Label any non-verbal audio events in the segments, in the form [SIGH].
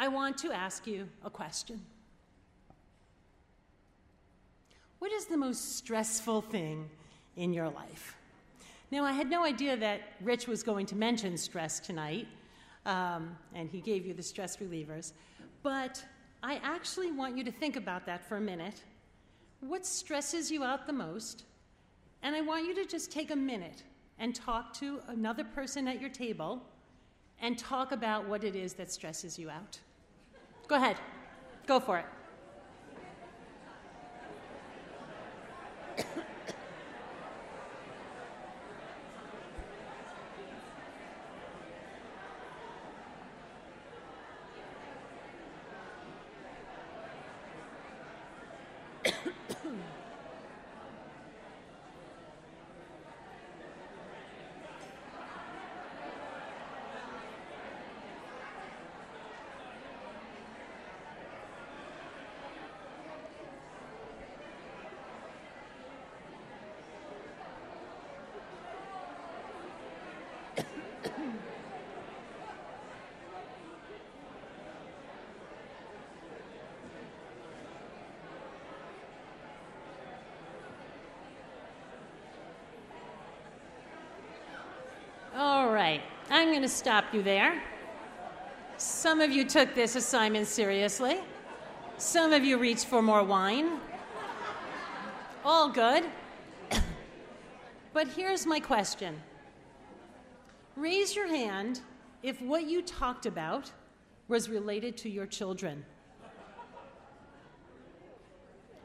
I want to ask you a question. What is the most stressful thing in your life? Now, I had no idea that Rich was going to mention stress tonight, um, and he gave you the stress relievers, but I actually want you to think about that for a minute. What stresses you out the most? And I want you to just take a minute and talk to another person at your table and talk about what it is that stresses you out. Go ahead, go for it. All right, I'm going to stop you there. Some of you took this assignment seriously. Some of you reached for more wine. All good. [COUGHS] but here's my question Raise your hand if what you talked about was related to your children.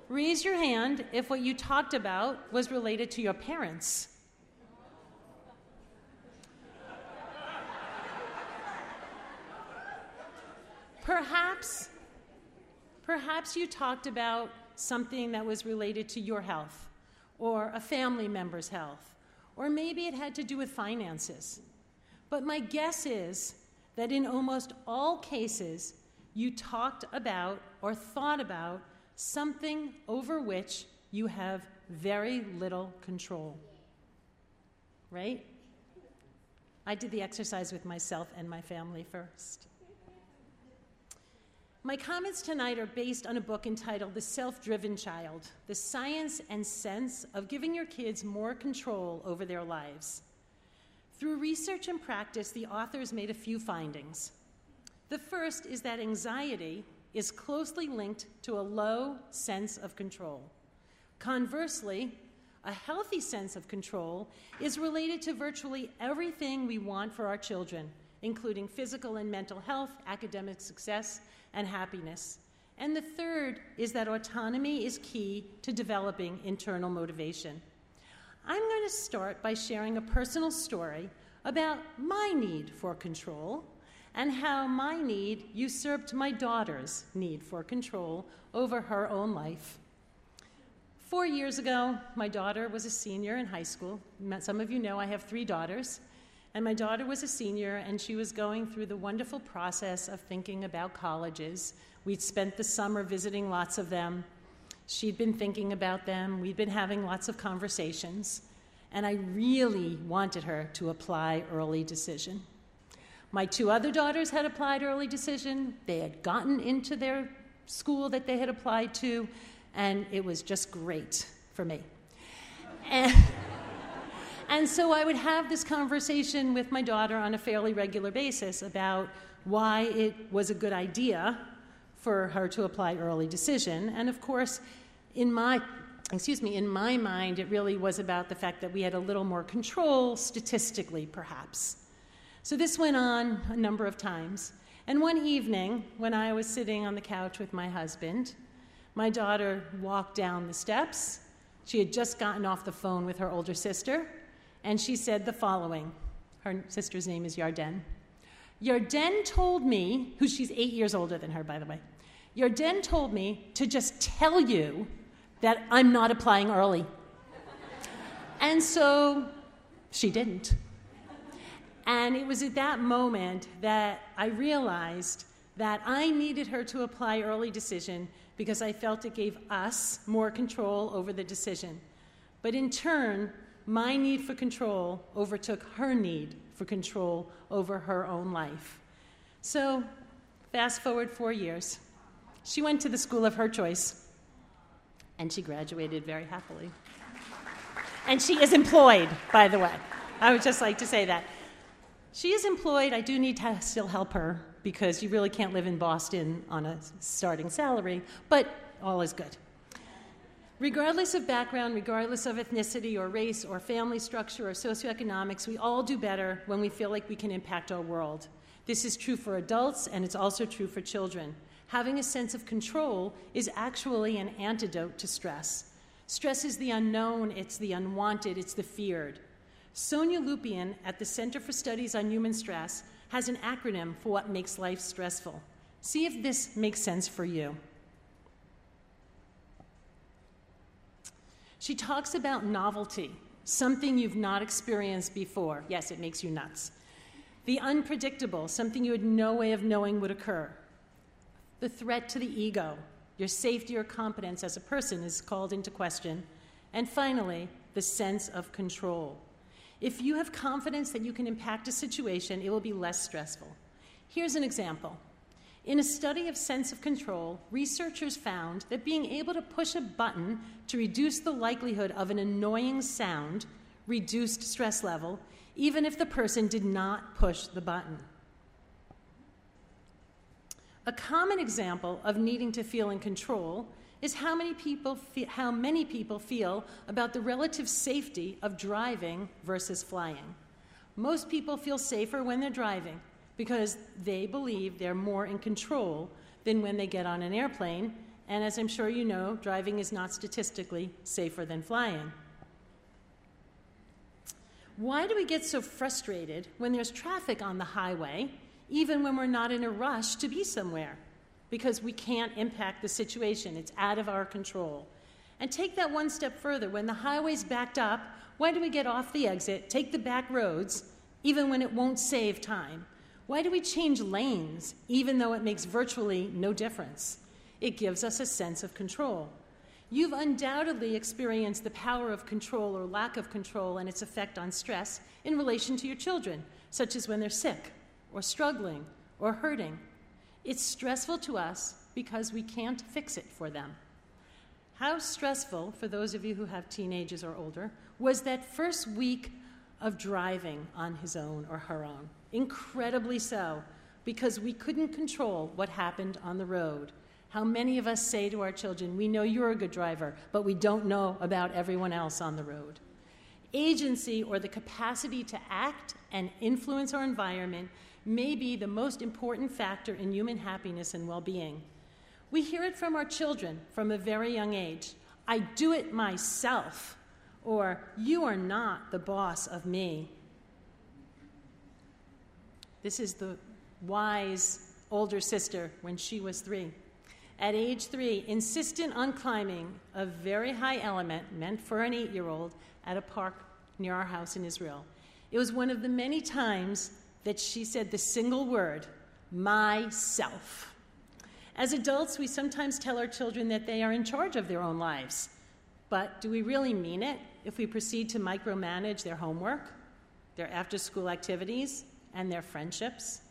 Raise your hand if what you talked about was related to your parents. Perhaps, perhaps you talked about something that was related to your health or a family member's health, or maybe it had to do with finances. But my guess is that in almost all cases, you talked about or thought about something over which you have very little control. Right? I did the exercise with myself and my family first. My comments tonight are based on a book entitled The Self Driven Child The Science and Sense of Giving Your Kids More Control Over Their Lives. Through research and practice, the authors made a few findings. The first is that anxiety is closely linked to a low sense of control. Conversely, a healthy sense of control is related to virtually everything we want for our children, including physical and mental health, academic success, and happiness. And the third is that autonomy is key to developing internal motivation. I'm going to start by sharing a personal story about my need for control and how my need usurped my daughter's need for control over her own life. Four years ago, my daughter was a senior in high school. Some of you know I have three daughters. And my daughter was a senior, and she was going through the wonderful process of thinking about colleges. We'd spent the summer visiting lots of them. She'd been thinking about them. We'd been having lots of conversations. And I really wanted her to apply early decision. My two other daughters had applied early decision. They had gotten into their school that they had applied to, and it was just great for me. And [LAUGHS] and so I would have this conversation with my daughter on a fairly regular basis about why it was a good idea for her to apply early decision. And of course, in my excuse me, in my mind, it really was about the fact that we had a little more control statistically, perhaps. So this went on a number of times. And one evening, when I was sitting on the couch with my husband, my daughter walked down the steps. She had just gotten off the phone with her older sister, and she said the following. Her sister's name is Yarden. Yarden told me, who she's eight years older than her, by the way, Yarden told me to just tell you that I'm not applying early. and so she didn't. And it was at that moment that I realized that I needed her to apply early decision because I felt it gave us more control over the decision. But in turn, my need for control overtook her need for control over her own life. So, Fast forward four years. She went to the school of her choice, and she graduated very happily. And she is employed, by the way. I would just like to say that. She is employed. I do need to still help her because you really can't live in Boston on a starting salary, but all is good. Regardless of background, regardless of ethnicity or race or family structure or socioeconomics, we all do better when we feel like we can impact our world. This is true for adults and it's also true for children. Having a sense of control is actually an antidote to stress. Stress is the unknown, it's the unwanted, it's the feared. Sonia Lupien at the Center for Studies on Human Stress has an acronym for what makes life stressful. See if this makes sense for you. She talks about novelty, something you've not experienced before. Yes, it makes you nuts. The unpredictable, something you had no way of knowing would occur. The threat to the ego, your safety or competence as a person is called into question. And finally, the sense of control. If you have confidence that you can impact a situation, it will be less stressful. Here's an example. In a study of sense of control, researchers found that being able to push a button to reduce the likelihood of an annoying sound reduced stress level, even if the person did not push the button. A common example of needing to feel in control is how many people fe- how many people feel about the relative safety of driving versus flying. Most people feel safer when they're driving because they believe they're more in control than when they get on an airplane, and as I'm sure you know, driving is not statistically safer than flying. Why do we get so frustrated when there's traffic on the highway even when we're not in a rush to be somewhere, because we can't impact the situation. It's out of our control. And take that one step further. When the highway's backed up, why do we get off the exit, take the back roads, even when it won't save time? Why do we change lanes, even though it makes virtually no difference? It gives us a sense of control. You've undoubtedly experienced the power of control or lack of control and its effect on stress in relation to your children, such as when they're sick or struggling or hurting. It's stressful to us because we can't fix it for them. How stressful, for those of you who have teenagers or older, was that first week of driving on his own or her own? Incredibly so, because we couldn't control what happened on the road. How many of us say to our children, We know you're a good driver, but we don't know about everyone else on the road? Agency, or the capacity to act and influence our environment, may be the most important factor in human happiness and well being. We hear it from our children from a very young age I do it myself, or you are not the boss of me. This is the wise older sister when she was three. At age three, insistent on climbing a very high element meant for an eight year old at a park near our house in Israel. It was one of the many times that she said the single word, myself. As adults, we sometimes tell our children that they are in charge of their own lives. But do we really mean it if we proceed to micromanage their homework, their after school activities, and their friendships?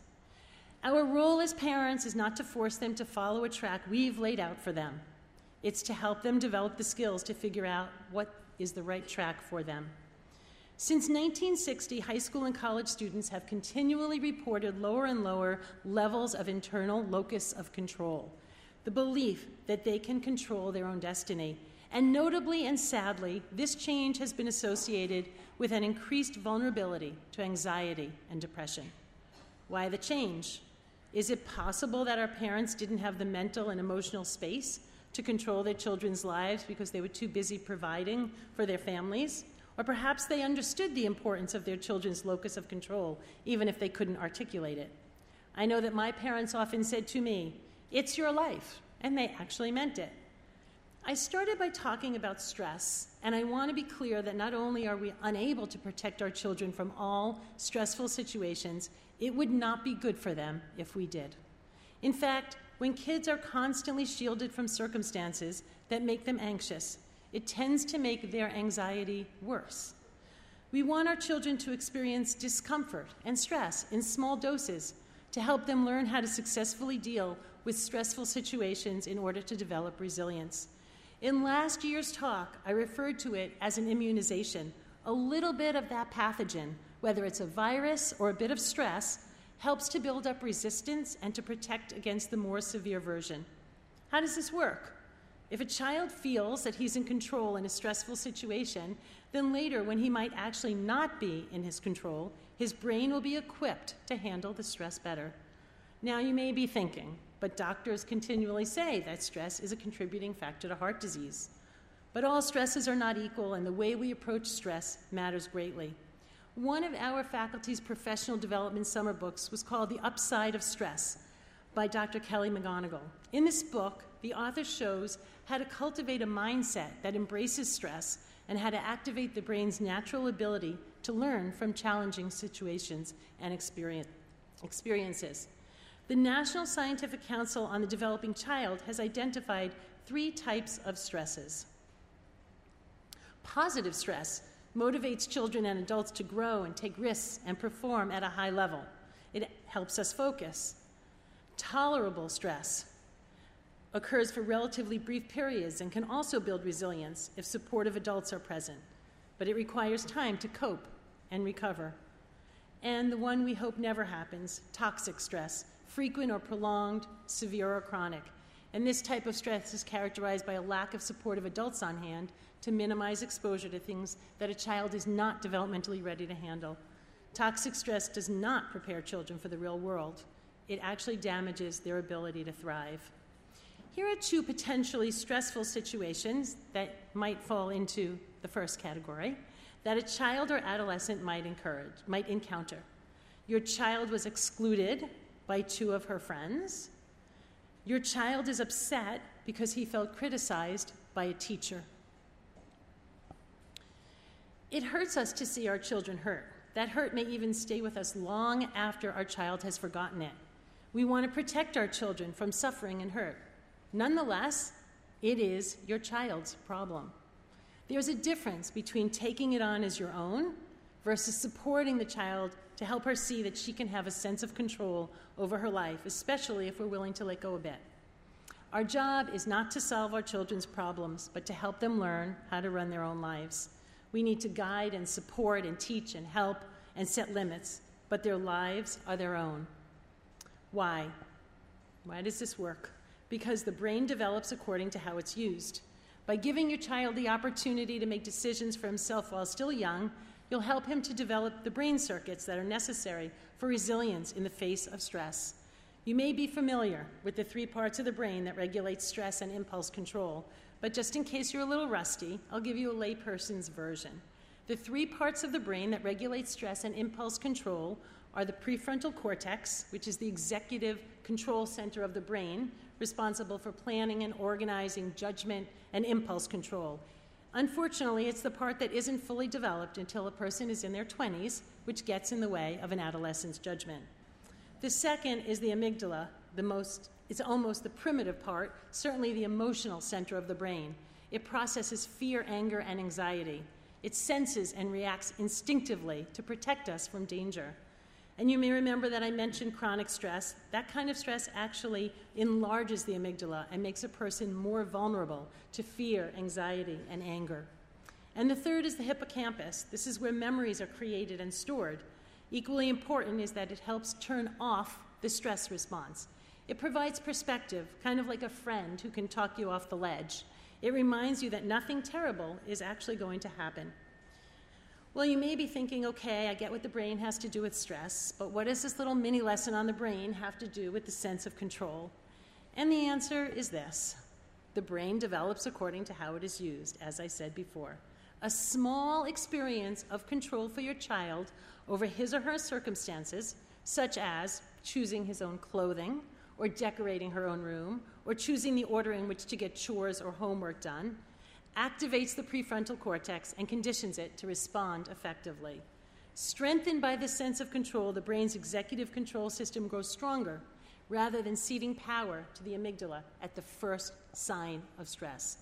Our role as parents is not to force them to follow a track we've laid out for them. It's to help them develop the skills to figure out what is the right track for them. Since 1960, high school and college students have continually reported lower and lower levels of internal locus of control, the belief that they can control their own destiny. And notably and sadly, this change has been associated with an increased vulnerability to anxiety and depression. Why the change? Is it possible that our parents didn't have the mental and emotional space to control their children's lives because they were too busy providing for their families? Or perhaps they understood the importance of their children's locus of control, even if they couldn't articulate it. I know that my parents often said to me, It's your life, and they actually meant it. I started by talking about stress, and I want to be clear that not only are we unable to protect our children from all stressful situations, it would not be good for them if we did. In fact, when kids are constantly shielded from circumstances that make them anxious, it tends to make their anxiety worse. We want our children to experience discomfort and stress in small doses to help them learn how to successfully deal with stressful situations in order to develop resilience. In last year's talk, I referred to it as an immunization. A little bit of that pathogen, whether it's a virus or a bit of stress, helps to build up resistance and to protect against the more severe version. How does this work? If a child feels that he's in control in a stressful situation, then later, when he might actually not be in his control, his brain will be equipped to handle the stress better. Now, you may be thinking, but doctors continually say that stress is a contributing factor to heart disease. But all stresses are not equal, and the way we approach stress matters greatly. One of our faculty's professional development summer books was called The Upside of Stress by Dr. Kelly McGonigal. In this book, the author shows how to cultivate a mindset that embraces stress and how to activate the brain's natural ability to learn from challenging situations and experience, experiences. The National Scientific Council on the Developing Child has identified three types of stresses. Positive stress motivates children and adults to grow and take risks and perform at a high level. It helps us focus. Tolerable stress occurs for relatively brief periods and can also build resilience if supportive adults are present, but it requires time to cope and recover. And the one we hope never happens toxic stress, frequent or prolonged, severe or chronic. And this type of stress is characterized by a lack of supportive adults on hand to minimize exposure to things that a child is not developmentally ready to handle. Toxic stress does not prepare children for the real world, it actually damages their ability to thrive. Here are two potentially stressful situations that might fall into the first category that a child or adolescent might encourage, might encounter. Your child was excluded by two of her friends. Your child is upset because he felt criticized by a teacher. It hurts us to see our children hurt. That hurt may even stay with us long after our child has forgotten it. We want to protect our children from suffering and hurt. Nonetheless, it is your child's problem. There's a difference between taking it on as your own versus supporting the child to help her see that she can have a sense of control over her life, especially if we're willing to let go a bit. Our job is not to solve our children's problems, but to help them learn how to run their own lives. We need to guide and support and teach and help and set limits, but their lives are their own. Why? Why does this work? because the brain develops according to how it's used. By giving your child the opportunity to make decisions for himself while still young, you'll help him to develop the brain circuits that are necessary for resilience in the face of stress. You may be familiar with the three parts of the brain that regulate stress and impulse control, but just in case you're a little rusty, I'll give you a layperson's version. The three parts of the brain that regulate stress and impulse control are the prefrontal cortex, which is the executive control center of the brain, responsible for planning and organizing, judgment, and impulse control. Unfortunately, it's the part that isn't fully developed until a person is in their 20s, which gets in the way of an adolescent's judgment. The second is the amygdala, the most, it's almost the primitive part, certainly the emotional center of the brain. It processes fear, anger, and anxiety. It senses and reacts instinctively to protect us from danger. And you may remember that I mentioned chronic stress. That kind of stress actually enlarges the amygdala and makes a person more vulnerable to fear, anxiety, and anger. And the third is the hippocampus. This is where memories are created and stored. Equally important is that it helps turn off the stress response. It provides perspective, kind of like a friend who can talk you off the ledge. It reminds you that nothing terrible is actually going to happen. Well, you may be thinking, okay, I get what the brain has to do with stress, but what does this little mini lesson on the brain have to do with the sense of control? And the answer is this the brain develops according to how it is used, as I said before. A small experience of control for your child over his or her circumstances, such as choosing his own clothing, or decorating her own room, or choosing the order in which to get chores or homework done, activates the prefrontal cortex and conditions it to respond effectively. Strengthened by this sense of control, the brain's executive control system grows stronger rather than ceding power to the amygdala at the first sign of stress.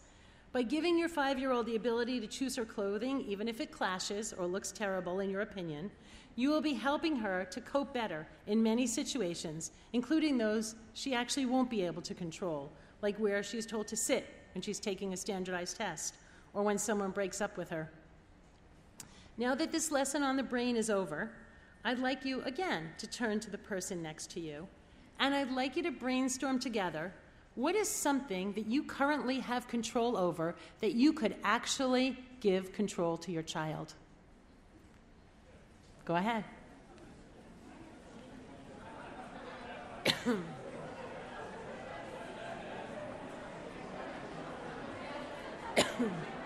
By giving your five year old the ability to choose her clothing, even if it clashes or looks terrible in your opinion, you will be helping her to cope better in many situations, including those she actually won't be able to control, like where she's told to sit when she's taking a standardized test or when someone breaks up with her. Now that this lesson on the brain is over, I'd like you again to turn to the person next to you, and I'd like you to brainstorm together what is something that you currently have control over that you could actually give control to your child? Go ahead. Right.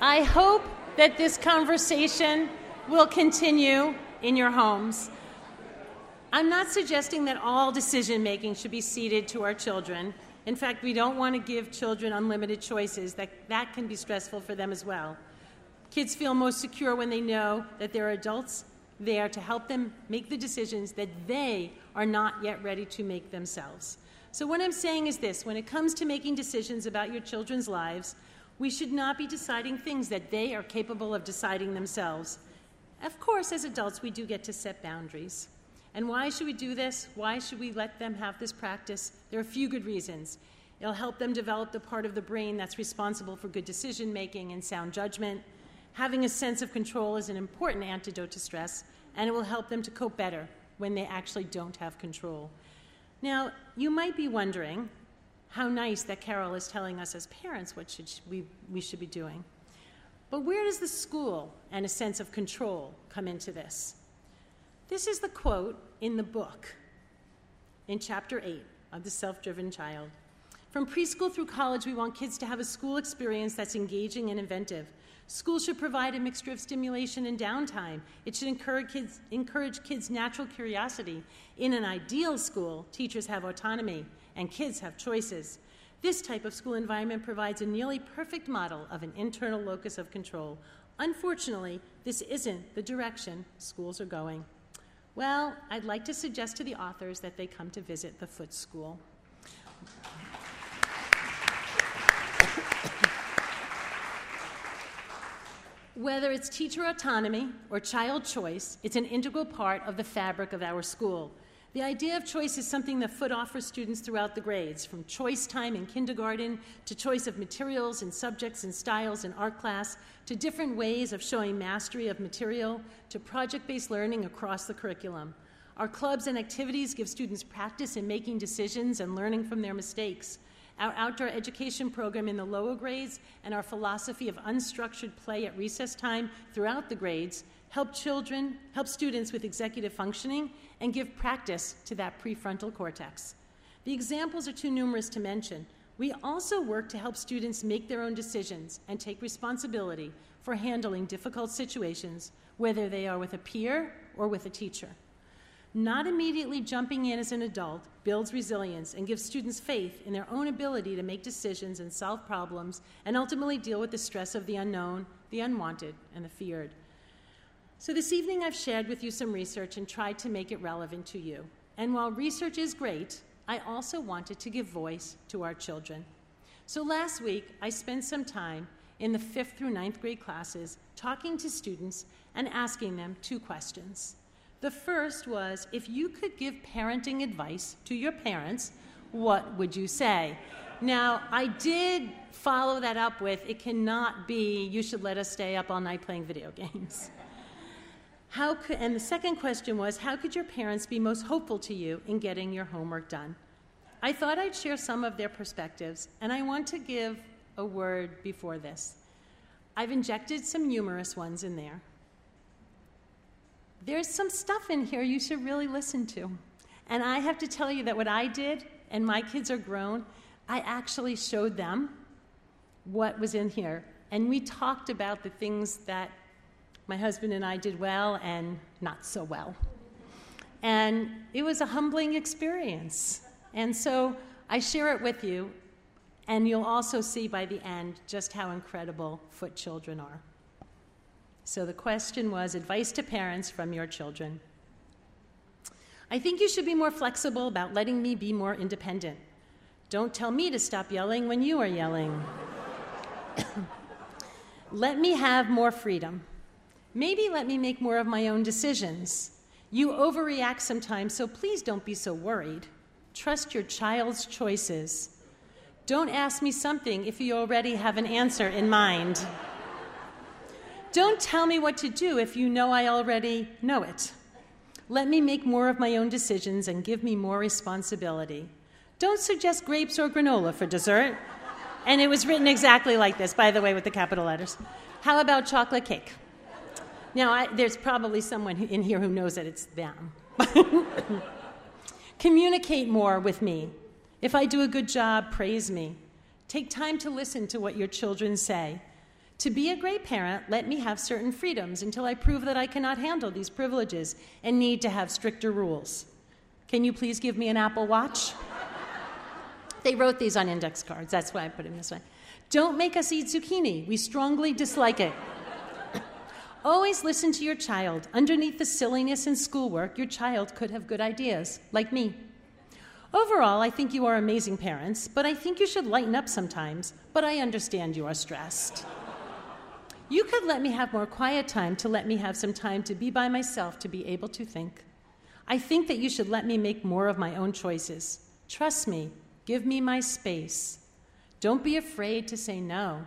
I hope that this conversation will continue in your homes. I'm not suggesting that all decision making should be ceded to our children. In fact, we don't want to give children unlimited choices. That, that can be stressful for them as well. Kids feel most secure when they know that there are adults there to help them make the decisions that they are not yet ready to make themselves. So, what I'm saying is this when it comes to making decisions about your children's lives, we should not be deciding things that they are capable of deciding themselves. Of course, as adults, we do get to set boundaries. And why should we do this? Why should we let them have this practice? There are a few good reasons. It'll help them develop the part of the brain that's responsible for good decision making and sound judgment. Having a sense of control is an important antidote to stress, and it will help them to cope better when they actually don't have control. Now, you might be wondering how nice that Carol is telling us as parents what should we, we should be doing. But where does the school and a sense of control come into this? This is the quote in the book in chapter 8 of The Self Driven Child. From preschool through college, we want kids to have a school experience that's engaging and inventive. School should provide a mixture of stimulation and downtime. It should encourage kids, encourage kids' natural curiosity. In an ideal school, teachers have autonomy and kids have choices. This type of school environment provides a nearly perfect model of an internal locus of control. Unfortunately, this isn't the direction schools are going. Well, I'd like to suggest to the authors that they come to visit the Foote School. Whether it's teacher autonomy or child choice, it's an integral part of the fabric of our school. The idea of choice is something that Foote offers students throughout the grades, from choice time in kindergarten to choice of materials and subjects and styles in art class, to different ways of showing mastery of material, to project based learning across the curriculum. Our clubs and activities give students practice in making decisions and learning from their mistakes. Our outdoor education program in the lower grades and our philosophy of unstructured play at recess time throughout the grades help children, help students with executive functioning, and give practice to that prefrontal cortex. The examples are too numerous to mention. We also work to help students make their own decisions and take responsibility for handling difficult situations, whether they are with a peer or with a teacher. Not immediately jumping in as an adult builds resilience and gives students faith in their own ability to make decisions and solve problems and ultimately deal with the stress of the unknown, the unwanted, and the feared. So, this evening I've shared with you some research and tried to make it relevant to you. And while research is great, I also wanted to give voice to our children. So, last week I spent some time in the fifth through ninth grade classes talking to students and asking them two questions. The first was if you could give parenting advice to your parents, what would you say? Now, I did follow that up with it cannot be you should let us stay up all night playing video [LAUGHS] games. How could, and the second question was, how could your parents be most hopeful to you in getting your homework done? I thought I'd share some of their perspectives, and I want to give a word before this. I've injected some humorous ones in there. There's some stuff in here you should really listen to. And I have to tell you that what I did, and my kids are grown, I actually showed them what was in here. And we talked about the things that my husband and I did well and not so well. And it was a humbling experience. And so I share it with you, and you'll also see by the end just how incredible Foote children are. So the question was advice to parents from your children. I think you should be more flexible about letting me be more independent. Don't tell me to stop yelling when you are yelling. [COUGHS] let me have more freedom. Maybe let me make more of my own decisions. You overreact sometimes, so please don't be so worried. Trust your child's choices. Don't ask me something if you already have an answer in mind. Don't tell me what to do if you know I already know it. Let me make more of my own decisions and give me more responsibility. Don't suggest grapes or granola for dessert. And it was written exactly like this, by the way, with the capital letters. How about chocolate cake? Now, I, there's probably someone in here who knows that it's them. [LAUGHS] Communicate more with me. If I do a good job, praise me. Take time to listen to what your children say. To be a great parent, let me have certain freedoms until I prove that I cannot handle these privileges and need to have stricter rules. Can you please give me an Apple Watch? [LAUGHS] they wrote these on index cards. That's why I put them this way. Don't make us eat zucchini. We strongly dislike it. Always listen to your child. Underneath the silliness in schoolwork, your child could have good ideas, like me. Overall, I think you are amazing parents, but I think you should lighten up sometimes. But I understand you are stressed. You could let me have more quiet time to let me have some time to be by myself to be able to think. I think that you should let me make more of my own choices. Trust me, give me my space. Don't be afraid to say no.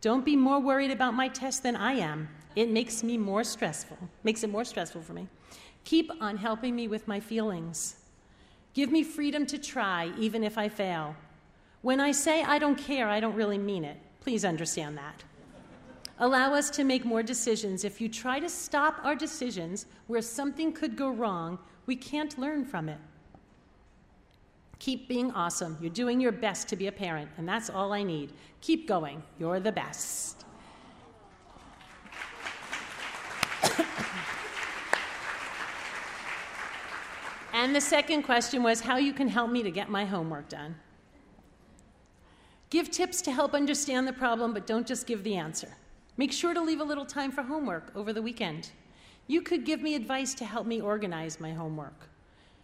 Don't be more worried about my test than I am. It makes me more stressful, makes it more stressful for me. Keep on helping me with my feelings. Give me freedom to try, even if I fail. When I say I don't care, I don't really mean it. Please understand that. Allow us to make more decisions. If you try to stop our decisions where something could go wrong, we can't learn from it. Keep being awesome. You're doing your best to be a parent, and that's all I need. Keep going. You're the best. And the second question was how you can help me to get my homework done. Give tips to help understand the problem, but don't just give the answer. Make sure to leave a little time for homework over the weekend. You could give me advice to help me organize my homework.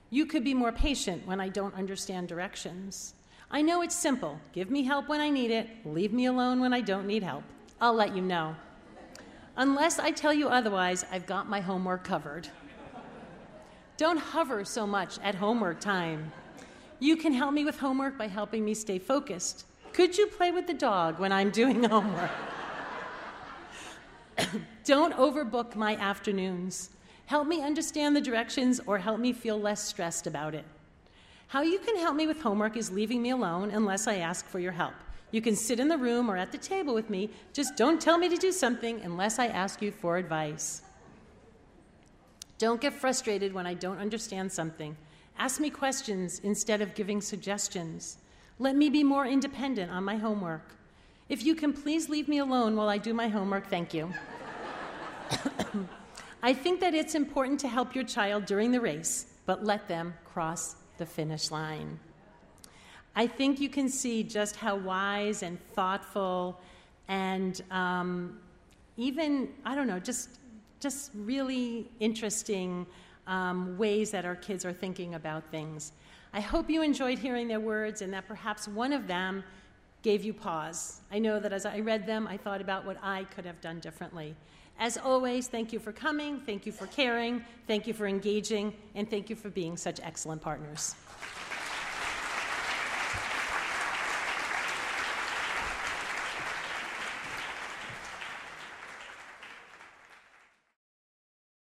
You could be more patient when I don't understand directions. I know it's simple. Give me help when I need it, leave me alone when I don't need help. I'll let you know. Unless I tell you otherwise, I've got my homework covered. Don't hover so much at homework time. You can help me with homework by helping me stay focused. Could you play with the dog when I'm doing [LAUGHS] homework? [COUGHS] Don't overbook my afternoons. Help me understand the directions or help me feel less stressed about it. How you can help me with homework is leaving me alone unless I ask for your help. You can sit in the room or at the table with me, just don't tell me to do something unless I ask you for advice. Don't get frustrated when I don't understand something. Ask me questions instead of giving suggestions. Let me be more independent on my homework. If you can please leave me alone while I do my homework, thank you. [COUGHS] I think that it's important to help your child during the race, but let them cross the finish line. I think you can see just how wise and thoughtful and um, even, I don't know, just, just really interesting um, ways that our kids are thinking about things. I hope you enjoyed hearing their words and that perhaps one of them gave you pause. I know that as I read them, I thought about what I could have done differently. As always, thank you for coming, thank you for caring, thank you for engaging, and thank you for being such excellent partners.